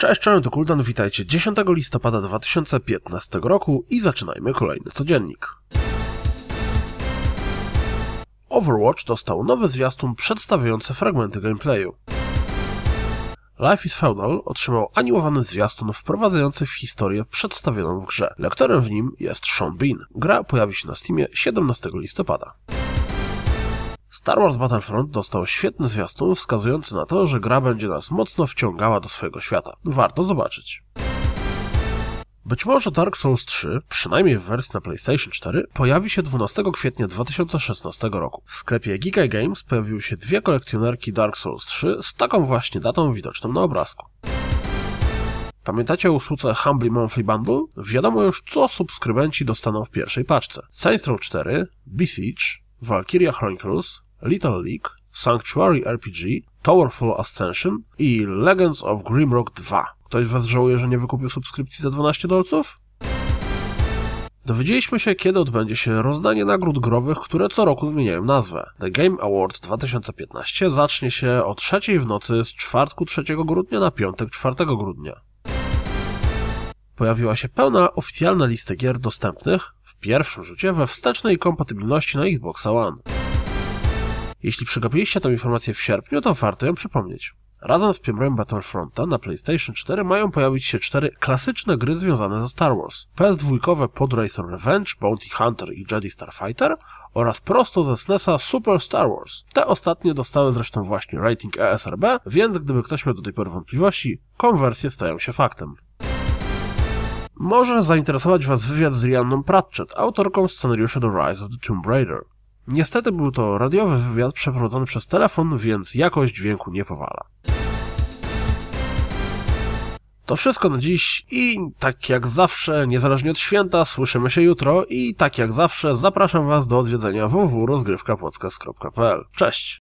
Cześć, cześć, to Kuldan, witajcie 10 listopada 2015 roku i zaczynajmy kolejny codziennik. Overwatch dostał nowy zwiastun przedstawiający fragmenty gameplayu. Life is Feudal otrzymał animowany zwiastun wprowadzający w historię przedstawioną w grze. Lektorem w nim jest Sean Bean. Gra pojawi się na Steamie 17 listopada. Star Wars Battlefront dostał świetny zwiastun wskazujący na to, że gra będzie nas mocno wciągała do swojego świata. Warto zobaczyć. Być może Dark Souls 3, przynajmniej w wersji na PlayStation 4, pojawi się 12 kwietnia 2016 roku. W sklepie Giga Games pojawiły się dwie kolekcjonerki Dark Souls 3 z taką właśnie datą widoczną na obrazku. Pamiętacie o usłudze Humbly Monthly Bundle? Wiadomo już, co subskrybenci dostaną w pierwszej paczce. Saints Row 4, Besiege, Valkyria Chronicles, Little League, Sanctuary RPG, Towerfall Ascension i Legends of Grimrock 2. Ktoś Was żałuje, że nie wykupił subskrypcji za 12 dolców? Dowiedzieliśmy się, kiedy odbędzie się rozdanie nagród growych, które co roku zmieniają nazwę. The Game Award 2015 zacznie się o trzeciej w nocy z czwartku 3 grudnia na piątek 4 grudnia. Pojawiła się pełna oficjalna lista gier dostępnych w pierwszym rzucie we wstecznej kompatybilności na Xbox One. Jeśli przegapiliście tę informację w sierpniu, to warto ją przypomnieć. Razem z premierem Battlefronta na PlayStation 4 mają pojawić się cztery klasyczne gry związane ze Star Wars. PS2 Pod Racer Revenge, Bounty Hunter i Jedi Starfighter oraz prosto ze SNESa Super Star Wars. Te ostatnie dostały zresztą właśnie rating ESRB, więc gdyby ktoś miał do tej pory wątpliwości, konwersje stają się faktem. Może zainteresować Was wywiad z Rianną Pratchett, autorką scenariusza do Rise of the Tomb Raider. Niestety był to radiowy wywiad przeprowadzony przez telefon, więc jakość dźwięku nie powala. To wszystko na dziś i tak jak zawsze, niezależnie od święta, słyszymy się jutro i tak jak zawsze zapraszam Was do odwiedzenia www.rozgrywkapodcast.pl. Cześć!